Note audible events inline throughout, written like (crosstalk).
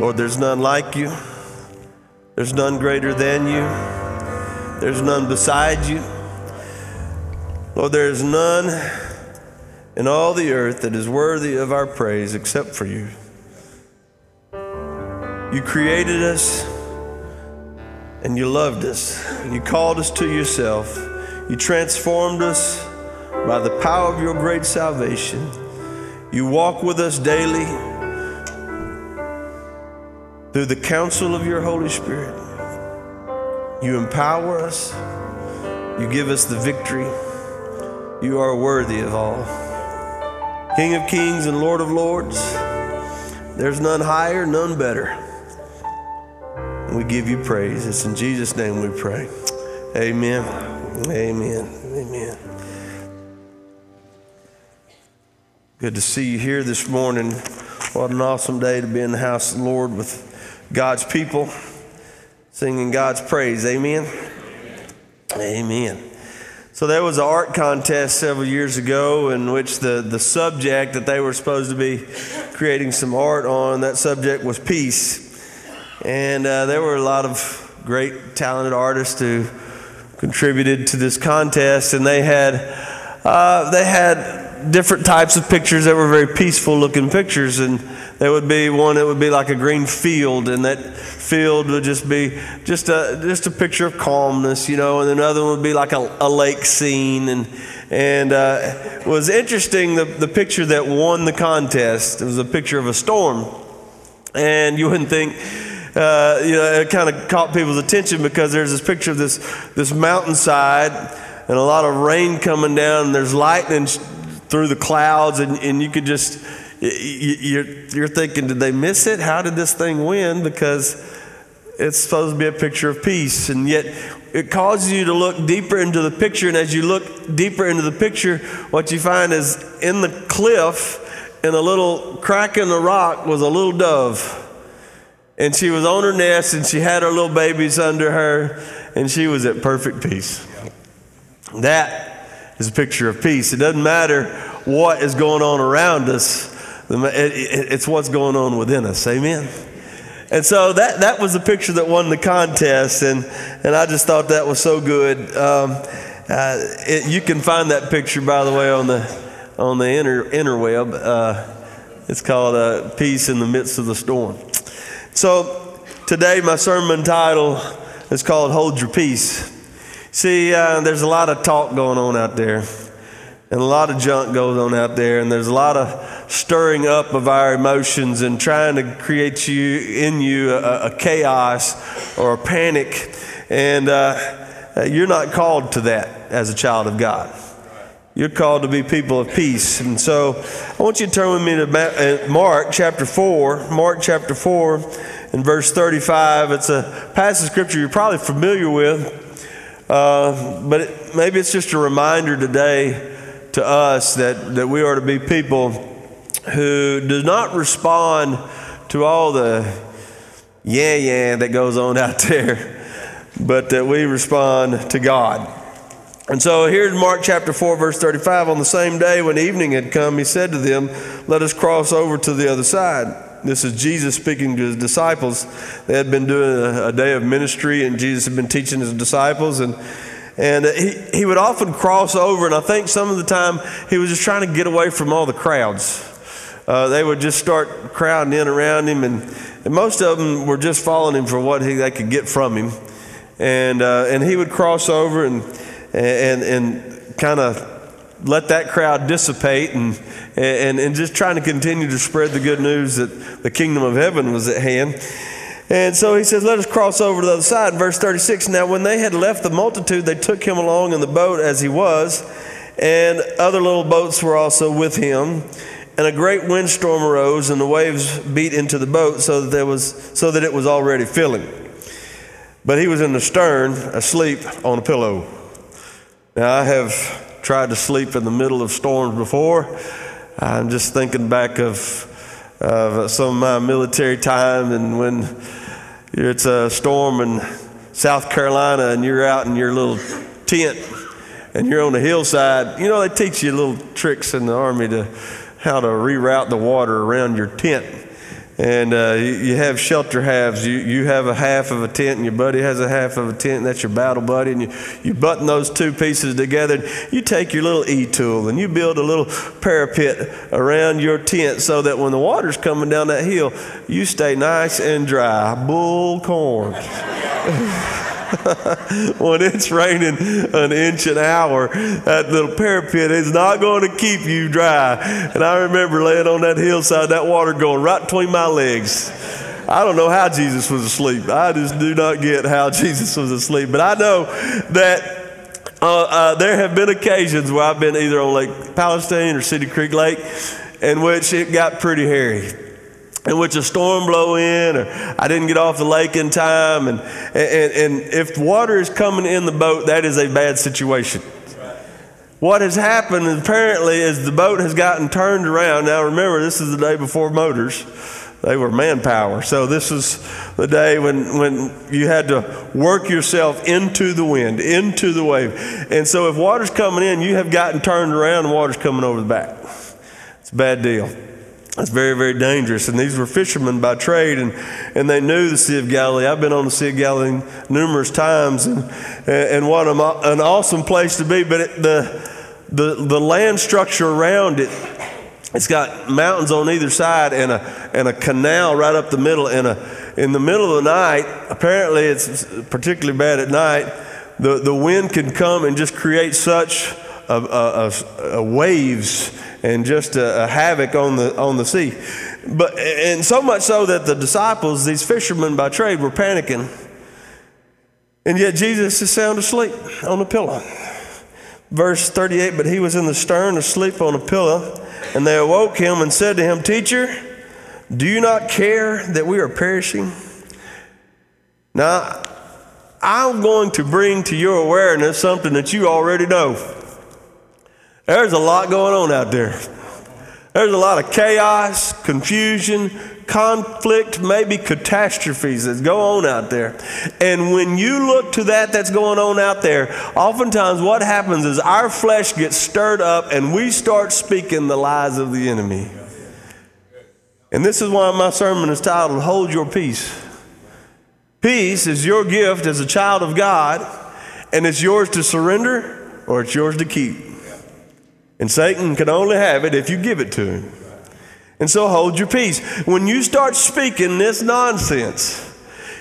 Lord, there's none like you. There's none greater than you. There's none beside you. Lord, there is none in all the earth that is worthy of our praise except for you. You created us and you loved us and you called us to yourself. You transformed us by the power of your great salvation. You walk with us daily through the counsel of your Holy Spirit. You empower us. You give us the victory. You are worthy of all. King of kings and Lord of lords, there's none higher, none better. We give you praise. It's in Jesus' name we pray. Amen. Amen. Amen. Good to see you here this morning. What an awesome day to be in the house of the Lord with God's people, singing God's praise. Amen. Amen. So there was an art contest several years ago in which the, the subject that they were supposed to be creating some art on, that subject was peace. And uh, there were a lot of great, talented artists who contributed to this contest, and they had uh, they had different types of pictures that were very peaceful looking pictures. And there would be one that would be like a green field, and that field would just be just a, just a picture of calmness, you know. And another one would be like a, a lake scene. And, and uh, was interesting the, the picture that won the contest. It was a picture of a storm. And you wouldn't think, uh, you know, it kind of caught people's attention because there's this picture of this, this mountainside and a lot of rain coming down, and there's lightning through the clouds, and, and you could just, you're, you're thinking, did they miss it? How did this thing win? Because it's supposed to be a picture of peace, and yet it causes you to look deeper into the picture. And as you look deeper into the picture, what you find is in the cliff, in a little crack in the rock, was a little dove. And she was on her nest, and she had her little babies under her, and she was at perfect peace. That is a picture of peace. It doesn't matter what is going on around us, it's what's going on within us. Amen. And so that, that was the picture that won the contest, and, and I just thought that was so good. Um, uh, it, you can find that picture, by the way, on the on the inter, interweb. Uh, it's called uh, "Peace in the Midst of the Storm." So today, my sermon title is called "Hold Your Peace." See, uh, there's a lot of talk going on out there, and a lot of junk goes on out there, and there's a lot of stirring up of our emotions and trying to create you in you a, a chaos or a panic, and uh, you're not called to that as a child of God. You're called to be people of peace. And so I want you to turn with me to uh, Mark chapter 4. Mark chapter 4 and verse 35. It's a passage of scripture you're probably familiar with. Uh, but it, maybe it's just a reminder today to us that, that we are to be people who does not respond to all the yeah, yeah that goes on (laughs) out there, but that we respond to God. And so here's Mark chapter 4, verse 35. On the same day when evening had come, he said to them, Let us cross over to the other side. This is Jesus speaking to his disciples. They had been doing a, a day of ministry, and Jesus had been teaching his disciples. And, and he, he would often cross over, and I think some of the time he was just trying to get away from all the crowds. Uh, they would just start crowding in around him, and, and most of them were just following him for what he, they could get from him. And, uh, and he would cross over and, and, and kind of let that crowd dissipate and, and, and just trying to continue to spread the good news that the kingdom of heaven was at hand. And so he says, Let us cross over to the other side. Verse 36 Now, when they had left the multitude, they took him along in the boat as he was, and other little boats were also with him. And a great windstorm arose, and the waves beat into the boat so that, there was, so that it was already filling. But he was in the stern, asleep on a pillow. Now, I have tried to sleep in the middle of storms before. I'm just thinking back of, of some of my military time and when it's a storm in South Carolina and you're out in your little tent and you're on the hillside. You know, they teach you little tricks in the Army to how to reroute the water around your tent. and uh, you have shelter halves. You, you have a half of a tent, and your buddy has a half of a tent, and that's your battle buddy. And you, you button those two pieces together. And You take your little e tool and you build a little parapet around your tent so that when the water's coming down that hill, you stay nice and dry. Bull corn. (laughs) (laughs) when it's raining an inch an hour, that little parapet is not going to keep you dry. And I remember laying on that hillside, that water going right between my legs. I don't know how Jesus was asleep. I just do not get how (laughs) Jesus was asleep. But I know that uh, uh, there have been occasions where I've been either on Lake Palestine or Cedar Creek Lake in which it got pretty hairy in which a storm blow in or I didn't get off the lake in time and, and, and if water is coming in the boat that is a bad situation. What has happened apparently is the boat has gotten turned around. Now remember this is the day before motors. They were manpower. So this is the day when, when you had to work yourself into the wind into the wave. And so if water's coming in you have gotten turned around and water's coming over the back. It's a bad deal that's very, very dangerous. And these were fishermen by trade, and, and they knew the Sea of Galilee. I've been on the Sea of Galilee numerous times, and, and what an awesome place to be. But it, the, the, the land structure around it, it's got mountains on either side and a, and a canal right up the middle. And a, in the middle of the night, apparently it's particularly bad at night, the, the wind can come and just create such a, a, a waves and just a, a havoc on the, on the sea. But, and so much so that the disciples, these fishermen by trade, were panicking. And yet Jesus is sound asleep on a pillow. Verse 38 But he was in the stern asleep on a pillow, and they awoke him and said to him, Teacher, do you not care that we are perishing? Now, I'm going to bring to your awareness something that you already know. There's a lot going on out there. There's a lot of chaos, confusion, conflict, maybe catastrophes that go on out there. And when you look to that that's going on out there, oftentimes what happens is our flesh gets stirred up and we start speaking the lies of the enemy. And this is why my sermon is titled Hold Your Peace. Peace is your gift as a child of God, and it's yours to surrender or it's yours to keep. And Satan can only have it if you give it to him. And so hold your peace. When you start speaking this nonsense,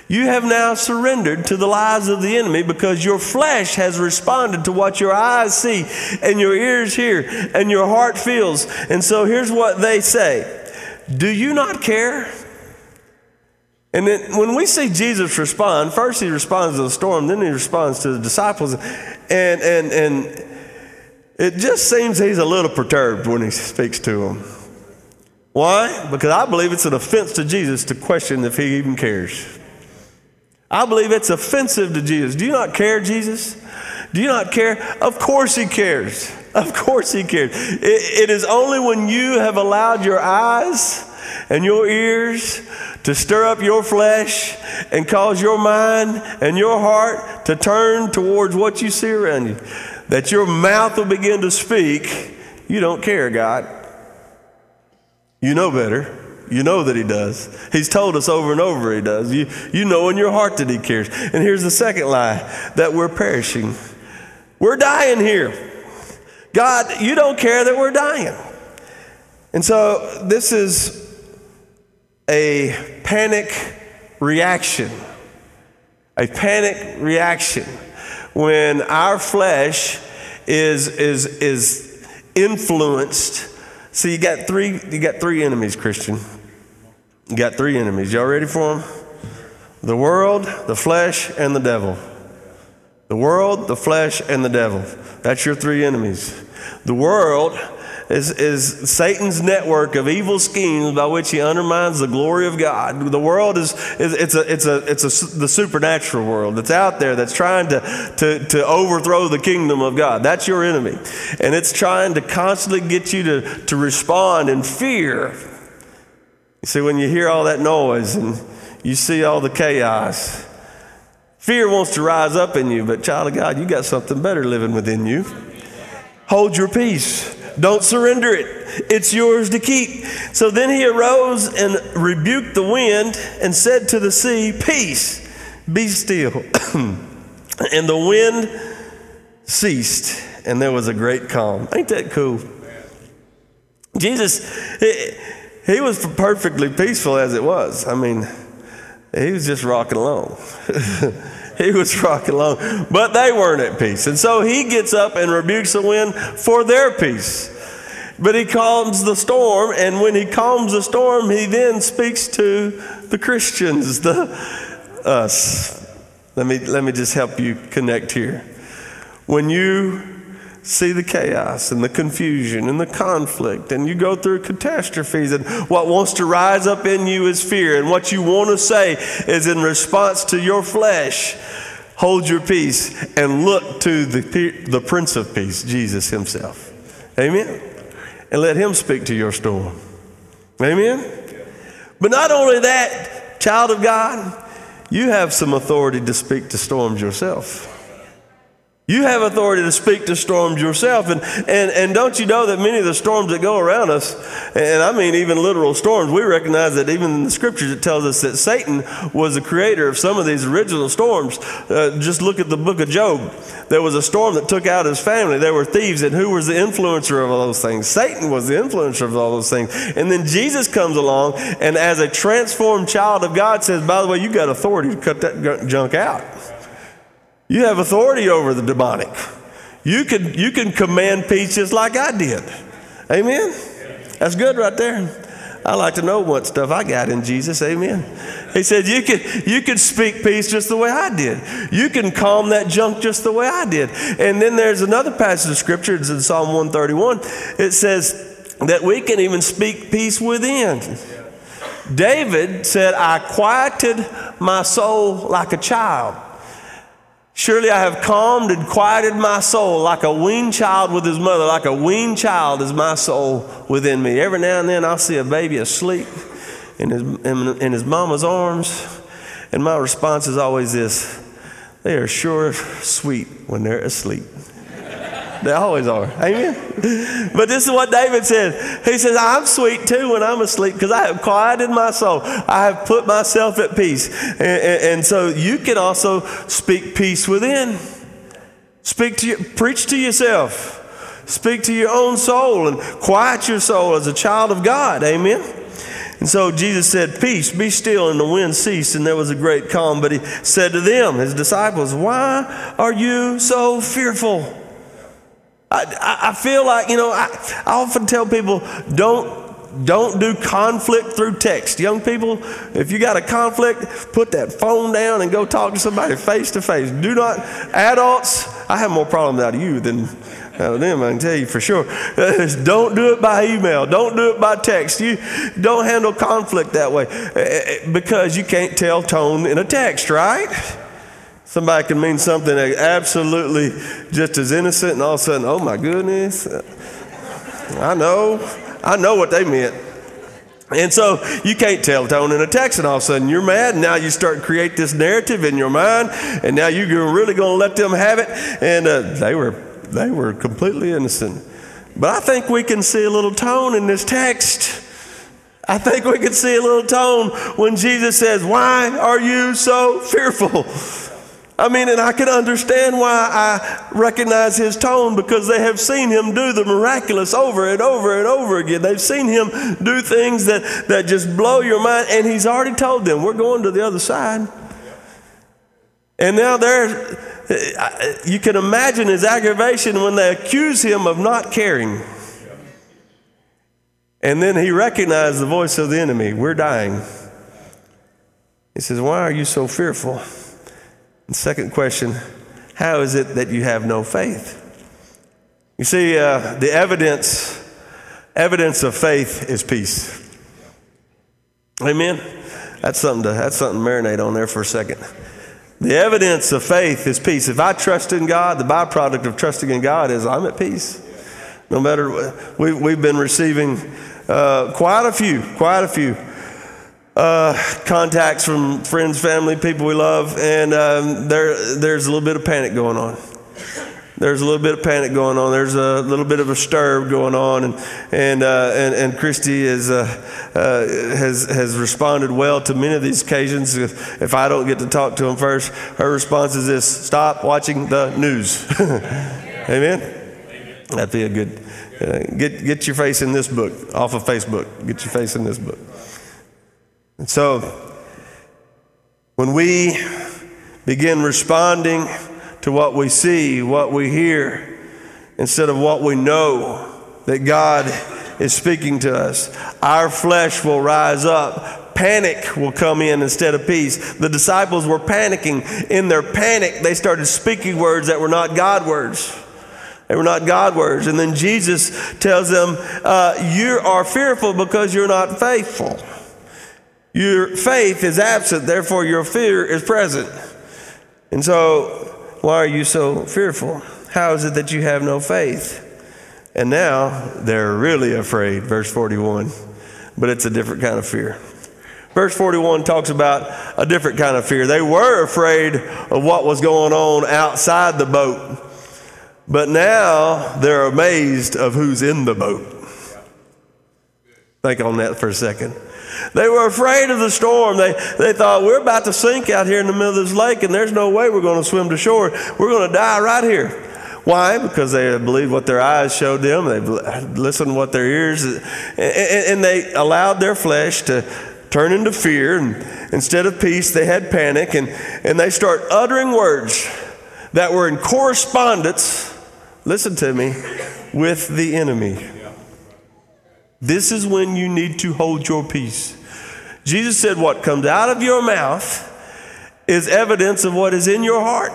you have now surrendered to the lies of the enemy because your flesh has responded to what your eyes see and your ears hear and your heart feels. And so here's what they say Do you not care? And then when we see Jesus respond, first he responds to the storm, then he responds to the disciples. And, and, and it just seems he's a little perturbed when he speaks to them. Why? Because I believe it's an offense to Jesus to question if he even cares. I believe it's offensive to Jesus. Do you not care, Jesus? Do you not care? Of course he cares. (laughs) Of course he cares. it, it is only when you have allowed your eyes and your ears to stir up your flesh and cause your mind and your heart to turn towards what you see around you that your mouth will begin to speak, you don't care, God. You know better. You know that He does. He's told us over and over He does. You, you know in your heart that He cares. And here's the second lie that we're perishing. We're dying here. God, you don't care that we're dying. And so this is a panic reaction. A panic reaction when our flesh is, is, is influenced. So you got three, you got three enemies, Christian. You got three enemies. Y'all ready for them? The world, the flesh, and the devil. The world, the flesh, and the devil. That's your three enemies. The world is, is Satan's network of evil schemes by which he undermines the glory of God. The world is, is it's, a, it's, a, it's a, the supernatural world that's out there that's trying to, to, to overthrow the kingdom of God. That's your enemy. And it's trying to constantly get you to, to respond in fear. You see, when you hear all that noise and you see all the chaos, fear wants to rise up in you, but child of God, you got something better living within you. Hold your peace. Don't surrender it. it's yours to keep. So then he arose and rebuked the wind and said to the sea, Peace, be still. (clears throat) and the wind ceased, and there was a great calm. Ain't that cool? Jesus, he, he was perfectly peaceful as it was. I mean, he was just rocking along. (laughs) (laughs) he was rocking along, but they weren't at peace. And so he gets up and rebukes the wind for their peace. But he calms the storm, and when he calms the storm, he then speaks to the Christians, the us. Let me, let me just help you connect here. When you see the chaos and the confusion and the conflict, and you go through catastrophes, and what wants to rise up in you is fear, and what you want to say is in response to your flesh. Hold your peace and look to the, the Prince of Peace, Jesus Himself. Amen? And let Him speak to your storm. Amen? But not only that, child of God, you have some authority to speak to storms yourself. You have authority to speak to storms yourself. And, and, and don't you know that many of the storms that go around us, and I mean even literal storms, we recognize that even in the scriptures it tells us that Satan was the creator of some of these original storms. Uh, just look at the book of Job. There was a storm that took out his family. There were thieves, and who was the influencer of all those things? Satan was the influencer of all those things. And then Jesus comes along, and as a transformed child of God says, by the way, you've got authority to cut that junk out. You have authority over the demonic. You can, you can command peace just like I did. Amen? That's good right there. I like to know what stuff I got in Jesus. Amen. He said, you can, you can speak peace just the way I did. You can calm that junk just the way I did. And then there's another passage of scripture, it's in Psalm 131. It says that we can even speak peace within. David said, I quieted my soul like a child. Surely I have calmed and quieted my soul like a weaned child with his mother, like a weaned child is my soul within me. Every now and then I'll see a baby asleep in his, in, in his mama's arms, and my response is always this they are sure sweet when they're asleep. They always are. Amen. But this is what David said. He says, I'm sweet too when I'm asleep because I have quieted my soul. I have put myself at peace. And, and, and so you can also speak peace within. Speak to you, preach to yourself. Speak to your own soul and quiet your soul as a child of God. Amen. And so Jesus said, Peace, be still, and the wind ceased, and there was a great calm. But he said to them, his disciples, Why are you so fearful? I, I feel like, you know, I, I often tell people don't don't do conflict through text. Young people, if you got a conflict, put that phone down and go talk to somebody face to face. Do not, adults, I have more problems out of you than out of them, I can tell you for sure. (laughs) don't do it by email. Don't do it by text. You don't handle conflict that way eh, eh, because you can't tell tone in a text, right? Somebody can mean something absolutely just as innocent, and all of a sudden, oh my goodness, I know, I know what they meant. And so you can't tell tone in a text, and all of a sudden you're mad, and now you start to create this narrative in your mind, and now you're really going to let them have it. And uh, they were they were completely innocent. But I think we can see a little tone in this text. I think we can see a little tone when Jesus says, Why are you so fearful? I mean, and I can understand why I recognize his tone because they have seen him do the miraculous over and over and over again. They've seen him do things that, that just blow your mind, and he's already told them, We're going to the other side. And now there, you can imagine his aggravation when they accuse him of not caring. And then he recognized the voice of the enemy. We're dying. He says, Why are you so fearful? And second question How is it that you have no faith? You see, uh, the evidence, evidence of faith is peace. Amen. That's something to that's something to marinate on there for a second. The evidence of faith is peace. If I trust in God, the byproduct of trusting in God is I'm at peace. No matter we, we've been receiving uh, quite a few, quite a few uh, contacts from friends, family, people we love, and um, there, there's a little bit of panic going on. there's a little bit of panic going on. There's a little bit of a stir going on, and and uh, and, and Christy is, uh, uh, has has responded well to many of these occasions. If, if I don't get to talk to him first, her response is this: "Stop watching the news." (laughs) Amen. That'd be a good. Uh, get get your face in this book off of Facebook. Get your face in this book. And so, when we begin responding to what we see, what we hear, instead of what we know that God is speaking to us. Our flesh will rise up. Panic will come in instead of peace. The disciples were panicking. In their panic, they started speaking words that were not God words. They were not God words. And then Jesus tells them, uh, You are fearful because you're not faithful. Your faith is absent, therefore, your fear is present. And so, why are you so fearful? How is it that you have no faith? And now they're really afraid, verse 41. But it's a different kind of fear. Verse 41 talks about a different kind of fear. They were afraid of what was going on outside the boat, but now they're amazed of who's in the boat. Think on that for a second. They were afraid of the storm. They, they thought, we're about to sink out here in the middle of this lake, and there's no way we're going to swim to shore. We're going to die right here. Why? Because they believed what their eyes showed them. They listened what their ears, and, and they allowed their flesh to turn into fear. And instead of peace, they had panic, and, and they start uttering words that were in correspondence, listen to me, with the enemy. This is when you need to hold your peace. Jesus said, What comes out of your mouth is evidence of what is in your heart.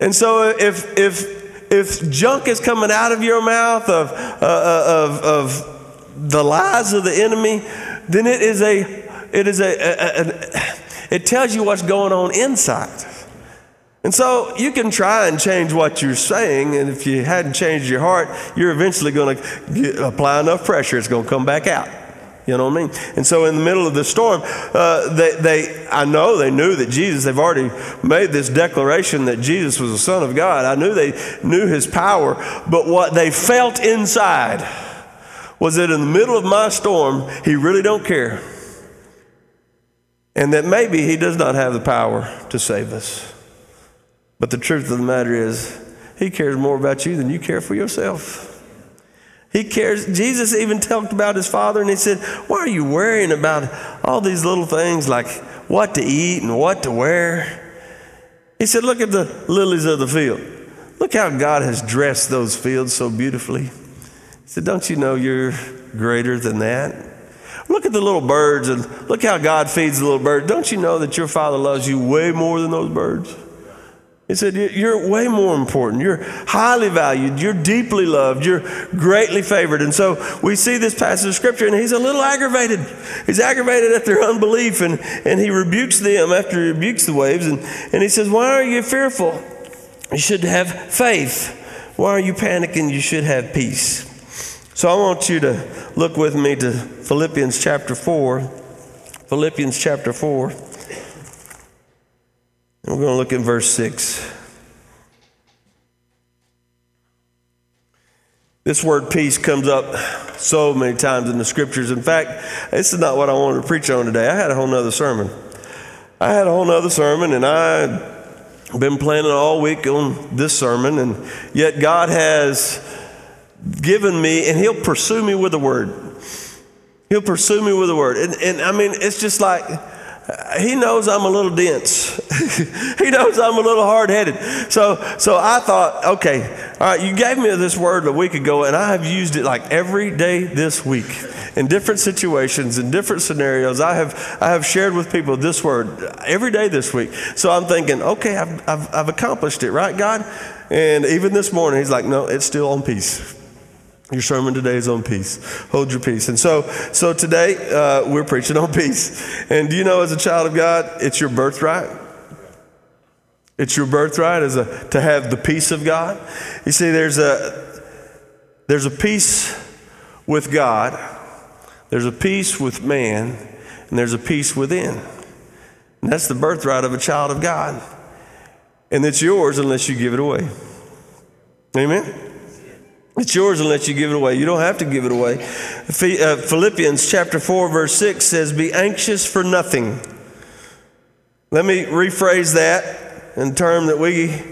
And so if, if, if junk is coming out of your mouth of, uh, uh of, of the lies of the enemy, then it is a, it is a, a, a, it tells you what's going on inside. And so you can try and change what you're saying, and if you hadn't changed your heart, you're eventually going to apply enough pressure, it's going to come back out. You know what I mean? And so in the middle of the storm, uh, they, they, I know they knew that Jesus, they've already made this declaration that Jesus was the Son of God. I knew they knew his power, but what they felt inside was that in the middle of my storm, he really don't care. And that maybe he does not have the power to save us. But the truth of the matter is, He cares more about you than you care for yourself. He cares. Jesus even talked about his father and he said, Why are you worrying about all these little things like what to eat and what to wear? He said, Look at the lilies of the field. Look how God has dressed those fields so beautifully. He said, Don't you know you're greater than that? Look at the little birds and look how God feeds the little birds. Don't you know that your Father loves you way more than those birds? He said, You're way more important. You're highly valued. You're deeply loved. You're greatly favored. And so we see this passage of scripture, and he's a little aggravated. He's aggravated at their unbelief, and, and he rebukes them after he rebukes the waves. And, and he says, Why are you fearful? You should have faith. Why are you panicking? You should have peace. So I want you to look with me to Philippians chapter 4. Philippians chapter 4. And we're going to look at verse 6. This word peace comes up so many times in the scriptures. In fact, this is not what I wanted to preach on today. I had a whole nother sermon. I had a whole nother sermon, and I've been planning all week on this sermon, and yet God has given me, and He'll pursue me with a word. He'll pursue me with a word. And, and I mean, it's just like, he knows I'm a little dense. (laughs) he knows I'm a little hard headed. So, so I thought, okay, all right, you gave me this word a week ago, and I have used it like every day this week in different situations, in different scenarios. I have, I have shared with people this word every day this week. So I'm thinking, okay, I've, I've, I've accomplished it, right, God? And even this morning, he's like, no, it's still on peace. Your sermon today is on peace. Hold your peace. And so, so today uh, we're preaching on peace. And do you know, as a child of God, it's your birthright. It's your birthright as a to have the peace of God. You see, there's a there's a peace with God. There's a peace with man, and there's a peace within. And that's the birthright of a child of God. And it's yours unless you give it away. Amen? It's yours unless you give it away. You don't have to give it away. Uh, Philippians chapter 4, verse 6 says, Be anxious for nothing. Let me rephrase that in a term that we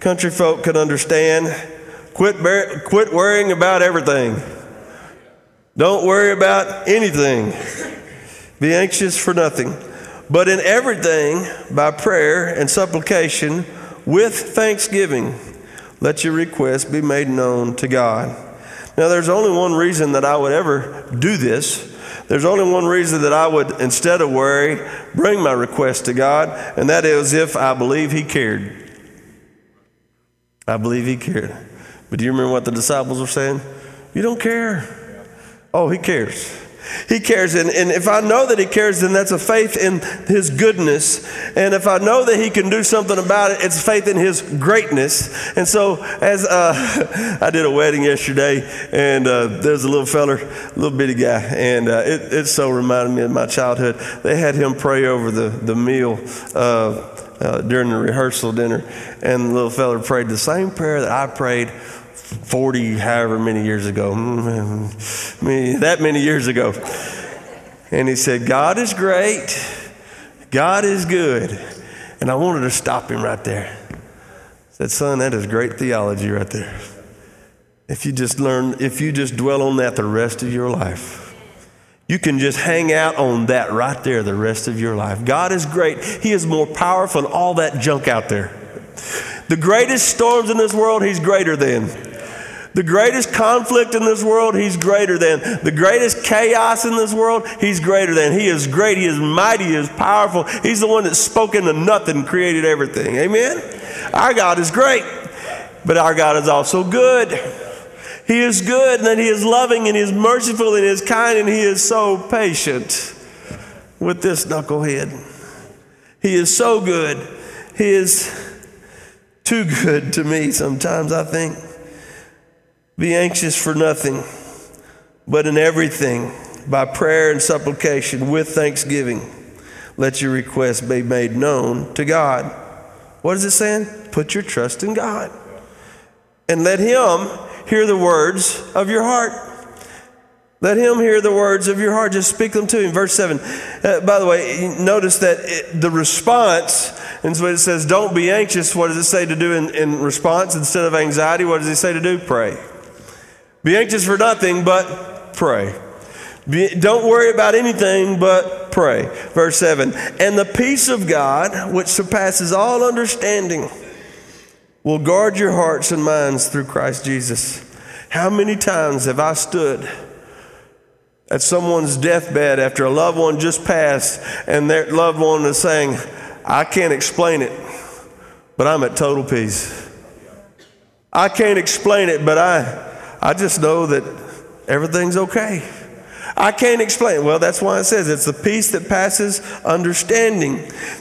country folk could understand. Quit, bear, quit worrying about everything. Don't worry about anything. Be anxious for nothing. But in everything, by prayer and supplication, with thanksgiving, let your request be made known to God. Now, there's only one reason that I would ever do this. There's only one reason that I would, instead of worry, bring my request to God, and that is if I believe He cared. I believe He cared. But do you remember what the disciples were saying? You don't care. Oh, He cares. He cares. And, and if I know that He cares, then that's a faith in His goodness. And if I know that He can do something about it, it's faith in His greatness. And so, as uh, (laughs) I did a wedding yesterday, and uh, there's a little feller, little bitty guy, and uh, it, it so reminded me of my childhood. They had him pray over the, the meal. Uh, uh, during the rehearsal dinner, and the little fella prayed the same prayer that I prayed 40, however many years ago, mm, that many years ago. And he said, God is great, God is good. And I wanted to stop him right there. I said, son, that is great theology right there. If you just learn, if you just dwell on that the rest of your life, you can just hang out on that right there the rest of your life. God is great. He is more powerful than all that junk out there. The greatest storms in this world, He's greater than. The greatest conflict in this world, He's greater than. The greatest chaos in this world, He's greater than. He is great. He is mighty. He is powerful. He's the one that spoke into nothing, created everything. Amen? Our God is great, but our God is also good. He is good, and then He is loving, and He is merciful, and He is kind, and He is so patient with this knucklehead. He is so good. He is too good to me sometimes, I think. Be anxious for nothing, but in everything, by prayer and supplication, with thanksgiving, let your requests be made known to God. What is it saying? Put your trust in God. And let Him hear the words of your heart. Let him hear the words of your heart. Just speak them to him. Verse 7. Uh, by the way, notice that it, the response, and so it says, don't be anxious. What does it say to do in, in response instead of anxiety? What does he say to do? Pray. Be anxious for nothing but pray. Be, don't worry about anything but pray. Verse 7 And the peace of God, which surpasses all understanding, will guard your hearts and minds through Christ Jesus. How many times have I stood at someone's deathbed after a loved one just passed and their loved one is saying, I can't explain it, but I'm at total peace. I can't explain it, but I I just know that everything's okay. I can't explain. Well, that's why it says it's the peace that passes understanding.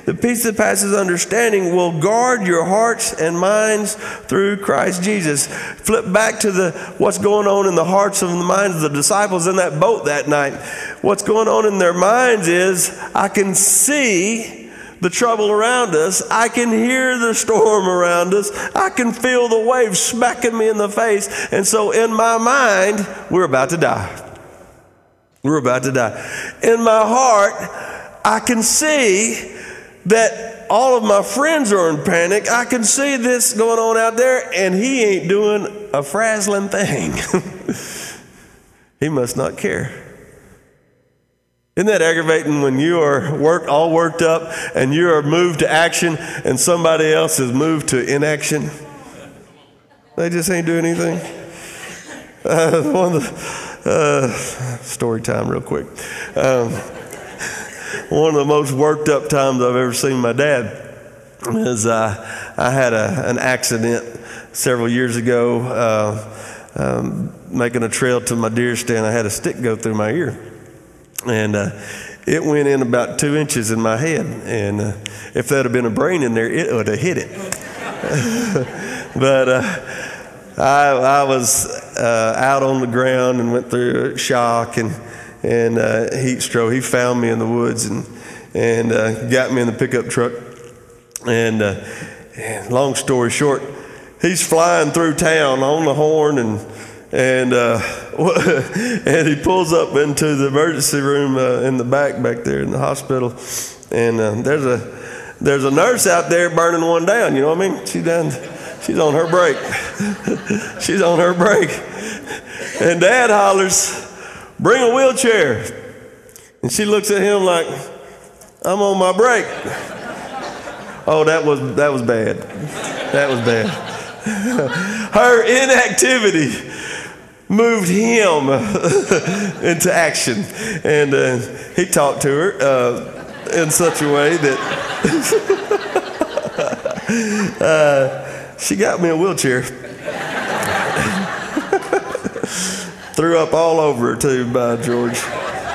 The peace that passes understanding will guard your hearts and minds through Christ Jesus. Flip back to the what's going on in the hearts and the minds of the disciples in that boat that night. What's going on in their minds is I can see the trouble around us. I can hear the storm around us. I can feel the waves smacking me in the face. And so, in my mind, we're about to die. We're about to die. In my heart, I can see that all of my friends are in panic. I can see this going on out there, and he ain't doing a frazzling thing. (laughs) he must not care. Isn't that aggravating when you are work, all worked up and you are moved to action and somebody else is moved to inaction? They just ain't doing anything. Uh, (laughs) one of the uh, story time, real quick. Um, one of the most worked up times I've ever seen my dad is uh, I had a, an accident several years ago uh, um, making a trail to my deer stand. I had a stick go through my ear and uh, it went in about two inches in my head. And uh, if there had been a brain in there, it would have hit it. (laughs) but uh, I, I, was uh, out on the ground and went through shock and and uh, heat stroke. He found me in the woods and and uh, got me in the pickup truck. And, and long story short, he's flying through town on the horn and and uh, (laughs) and he pulls up into the emergency room uh, in the back back there in the hospital, and uh, there's a there's a nurse out there burning one down. You know what I mean? She done. She's on her break. (laughs) she's on her break, and Dad hollers, "Bring a wheelchair!" And she looks at him like, "I'm on my break." Oh, that was that was bad. That was bad. (laughs) her inactivity moved him (laughs) into action. And uh, he talked to her uh, in such a way that (laughs) uh, she got me a wheelchair. (laughs) Threw up all over her, too, by George.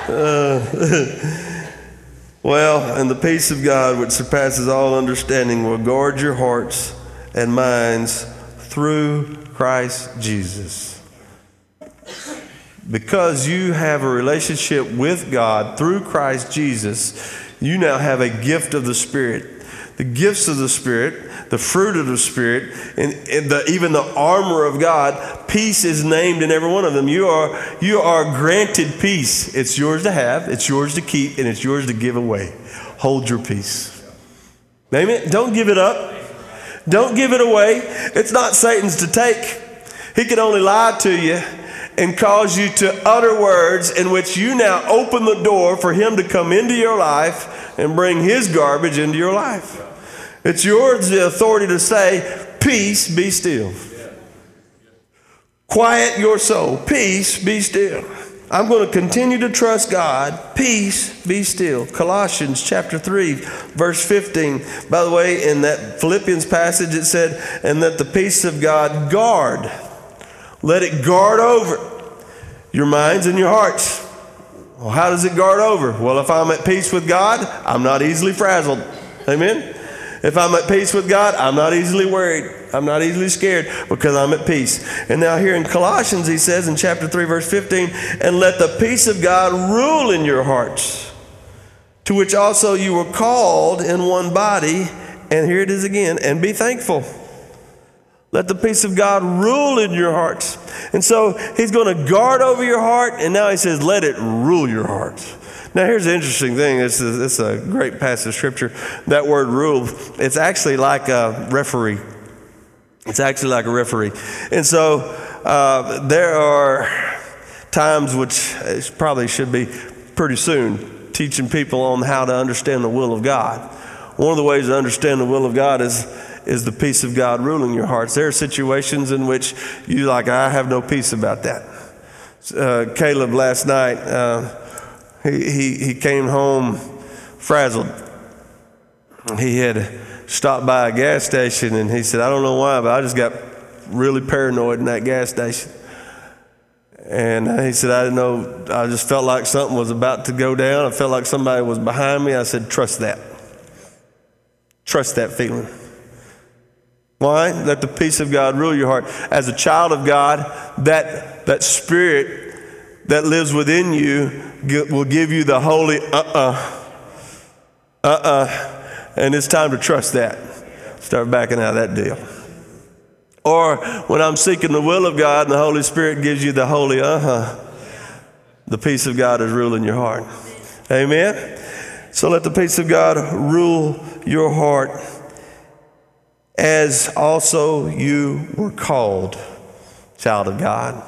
Uh, well, and the peace of God, which surpasses all understanding, will guard your hearts and minds through Christ Jesus. Because you have a relationship with God through Christ Jesus, you now have a gift of the Spirit. The gifts of the Spirit, the fruit of the Spirit, and, and the, even the armor of God, peace is named in every one of them. You are, you are granted peace. It's yours to have, it's yours to keep, and it's yours to give away. Hold your peace. Amen. Don't give it up. Don't give it away. It's not Satan's to take. He can only lie to you and cause you to utter words in which you now open the door for Him to come into your life and bring His garbage into your life. It's yours the authority to say, Peace, be still. Quiet your soul. Peace, be still. I'm going to continue to trust God. Peace, be still. Colossians chapter 3, verse 15. By the way, in that Philippians passage, it said, and that the peace of God guard let it guard over your minds and your hearts. Well, how does it guard over? Well, if I'm at peace with God, I'm not easily frazzled. Amen? If I'm at peace with God, I'm not easily worried. I'm not easily scared because I'm at peace. And now, here in Colossians, he says in chapter 3, verse 15, and let the peace of God rule in your hearts, to which also you were called in one body. And here it is again, and be thankful. Let the peace of God rule in your hearts. And so he's going to guard over your heart, and now he says, let it rule your heart. Now, here's the interesting thing. This is, this is a great passage of scripture. That word rule, it's actually like a referee. It's actually like a referee. And so uh, there are times which probably should be pretty soon teaching people on how to understand the will of God. One of the ways to understand the will of God is is the peace of God ruling your hearts. There are situations in which you like, I have no peace about that. Uh, Caleb last night, uh, he, he, he came home frazzled. He had stopped by a gas station and he said, I don't know why, but I just got really paranoid in that gas station. And he said, I didn't know, I just felt like something was about to go down. I felt like somebody was behind me. I said, trust that. Trust that feeling. Why? Let the peace of God rule your heart. As a child of God, that, that spirit that lives within you will give you the holy uh uh-uh, uh, uh And it's time to trust that. Start backing out of that deal. Or when I'm seeking the will of God and the Holy Spirit gives you the holy uh huh, the peace of God is ruling your heart. Amen? So let the peace of God rule your heart as also you were called, child of God.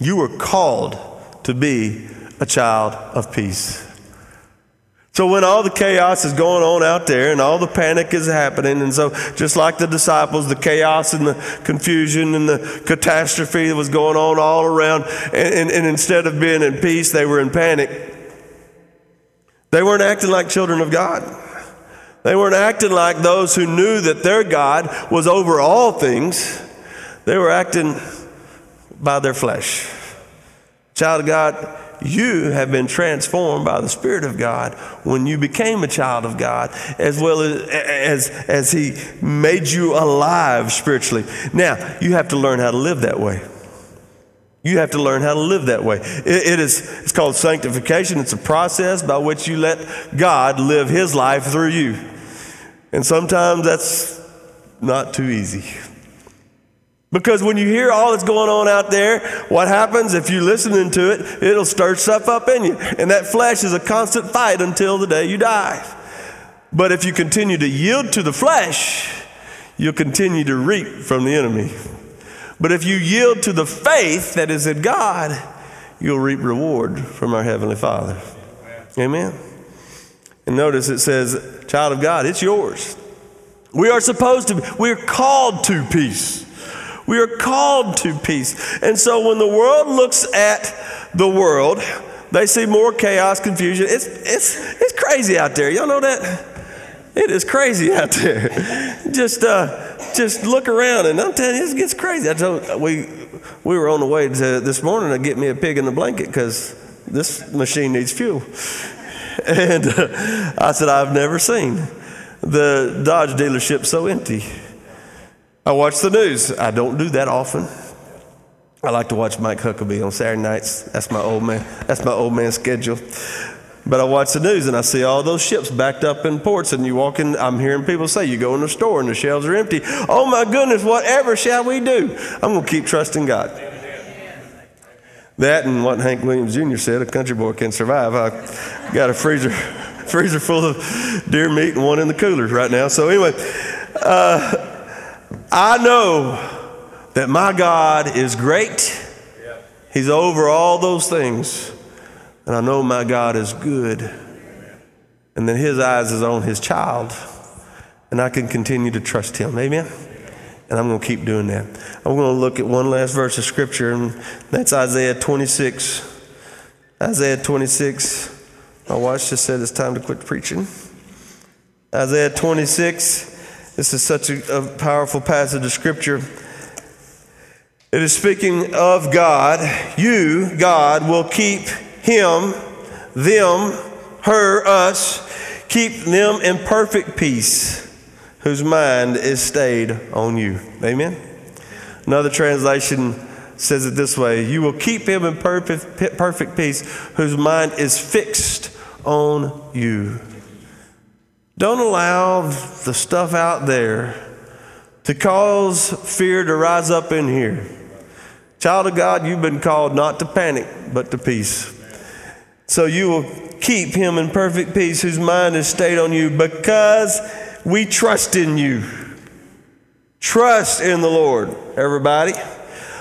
You were called to be a child of peace. So when all the chaos is going on out there and all the panic is happening, and so just like the disciples, the chaos and the confusion and the catastrophe that was going on all around, and, and, and instead of being in peace, they were in panic. They weren't acting like children of God. They weren't acting like those who knew that their God was over all things. They were acting by their flesh. Child of God, you have been transformed by the Spirit of God when you became a child of God, as well as, as, as He made you alive spiritually. Now, you have to learn how to live that way. You have to learn how to live that way. It, it is, it's called sanctification. It's a process by which you let God live His life through you. And sometimes that's not too easy. Because when you hear all that's going on out there, what happens if you're listening to it, it'll stir stuff up in you. And that flesh is a constant fight until the day you die. But if you continue to yield to the flesh, you'll continue to reap from the enemy. But if you yield to the faith that is in God, you'll reap reward from our Heavenly Father. Amen. And notice it says, child of God, it's yours. We are supposed to, we're called to peace. We are called to peace. And so when the world looks at the world, they see more chaos, confusion. It's, it's, it's crazy out there. Y'all know that? It is crazy out there. (laughs) just, uh, just look around, and I'm telling you, it gets crazy. I told we, we were on the way to this morning to get me a pig in the blanket because this machine needs fuel. And uh, I said, I've never seen the Dodge dealership so empty. I watch the news. I don't do that often. I like to watch Mike Huckabee on Saturday nights. That's my old man. That's my old man schedule. But I watch the news and I see all those ships backed up in ports, and you walk in. I'm hearing people say, "You go in the store and the shelves are empty." Oh my goodness! Whatever shall we do? I'm going to keep trusting God. That and what Hank Williams Jr. said: "A country boy can survive." I got a freezer, (laughs) freezer full of deer meat and one in the coolers right now. So anyway. Uh, I know that my God is great. He's over all those things. And I know my God is good. And that his eyes is on his child. And I can continue to trust him. Amen? And I'm going to keep doing that. I'm going to look at one last verse of scripture, and that's Isaiah 26. Isaiah 26. My watch just said it's time to quit preaching. Isaiah 26. This is such a, a powerful passage of Scripture. It is speaking of God. You, God, will keep him, them, her, us, keep them in perfect peace, whose mind is stayed on you. Amen. Another translation says it this way You will keep him in perfect, perfect peace, whose mind is fixed on you. Don't allow the stuff out there to cause fear to rise up in here. Child of God, you've been called not to panic, but to peace. So you will keep him in perfect peace whose mind is stayed on you because we trust in you. Trust in the Lord, everybody.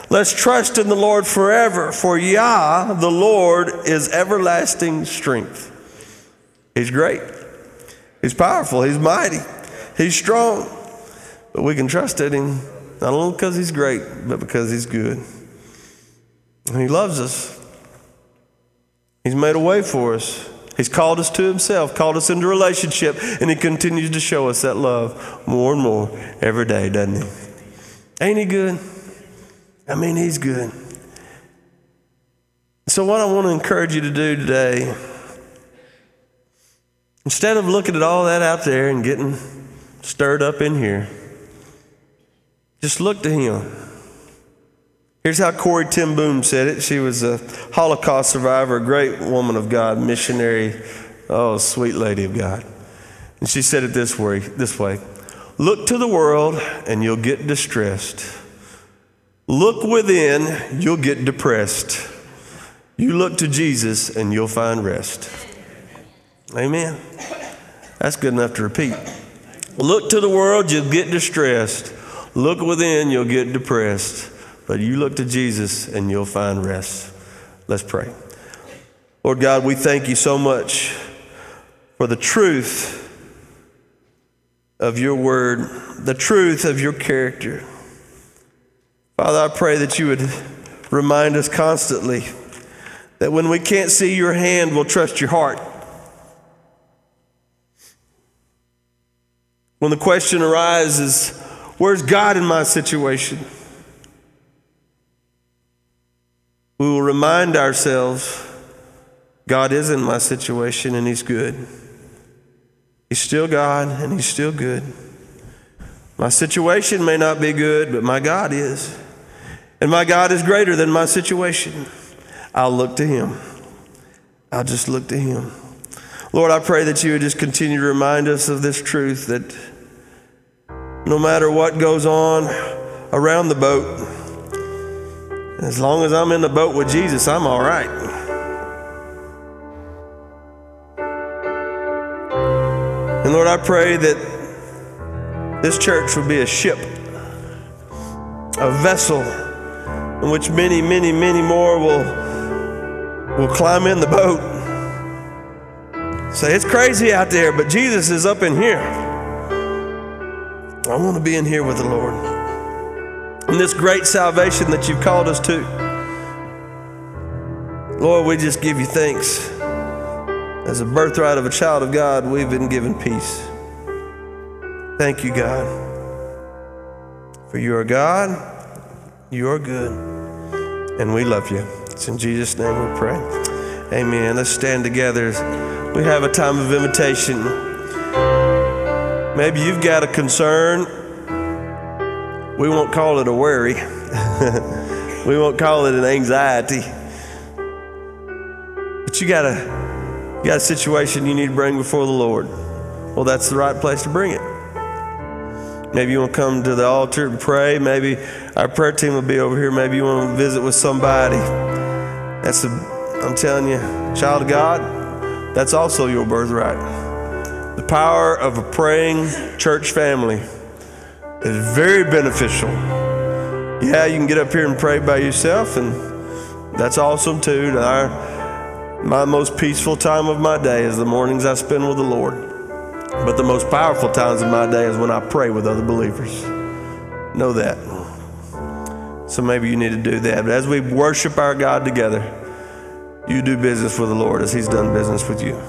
Let's trust in the Lord forever, for Yah, the Lord, is everlasting strength. He's great. He's powerful, He's mighty, He's strong. But we can trust in Him not only because He's great, but because He's good. And He loves us. He's made a way for us. He's called us to Himself, called us into relationship, and He continues to show us that love more and more every day, doesn't He? Ain't He good? I mean, He's good. So, what I want to encourage you to do today Instead of looking at all that out there and getting stirred up in here, just look to Him. Here's how Corrie ten Boom said it. She was a Holocaust survivor, a great woman of God, missionary, oh, sweet lady of God. And she said it this way, this way Look to the world and you'll get distressed. Look within, you'll get depressed. You look to Jesus and you'll find rest. Amen. That's good enough to repeat. Look to the world, you'll get distressed. Look within, you'll get depressed. But you look to Jesus and you'll find rest. Let's pray. Lord God, we thank you so much for the truth of your word, the truth of your character. Father, I pray that you would remind us constantly that when we can't see your hand, we'll trust your heart. When the question arises, where's God in my situation? We will remind ourselves God is in my situation and He's good. He's still God and He's still good. My situation may not be good, but my God is. And my God is greater than my situation. I'll look to Him. I'll just look to Him. Lord, I pray that you would just continue to remind us of this truth that no matter what goes on around the boat. As long as I'm in the boat with Jesus, I'm all right. And Lord, I pray that this church will be a ship, a vessel in which many, many, many more will, will climb in the boat. Say, it's crazy out there, but Jesus is up in here. I want to be in here with the Lord. And this great salvation that you've called us to. Lord, we just give you thanks. As a birthright of a child of God, we've been given peace. Thank you, God. For you are God, you are good, and we love you. It's in Jesus' name we pray. Amen. Let's stand together. We have a time of invitation. Maybe you've got a concern. We won't call it a worry. (laughs) we won't call it an anxiety. But you got a you got a situation you need to bring before the Lord. Well, that's the right place to bring it. Maybe you want to come to the altar and pray. Maybe our prayer team will be over here. Maybe you want to visit with somebody. That's a, I'm telling you, child of God, that's also your birthright. The power of a praying church family is very beneficial. Yeah, you can get up here and pray by yourself, and that's awesome too. Our, my most peaceful time of my day is the mornings I spend with the Lord. But the most powerful times of my day is when I pray with other believers. Know that. So maybe you need to do that. But as we worship our God together, you do business with the Lord as He's done business with you.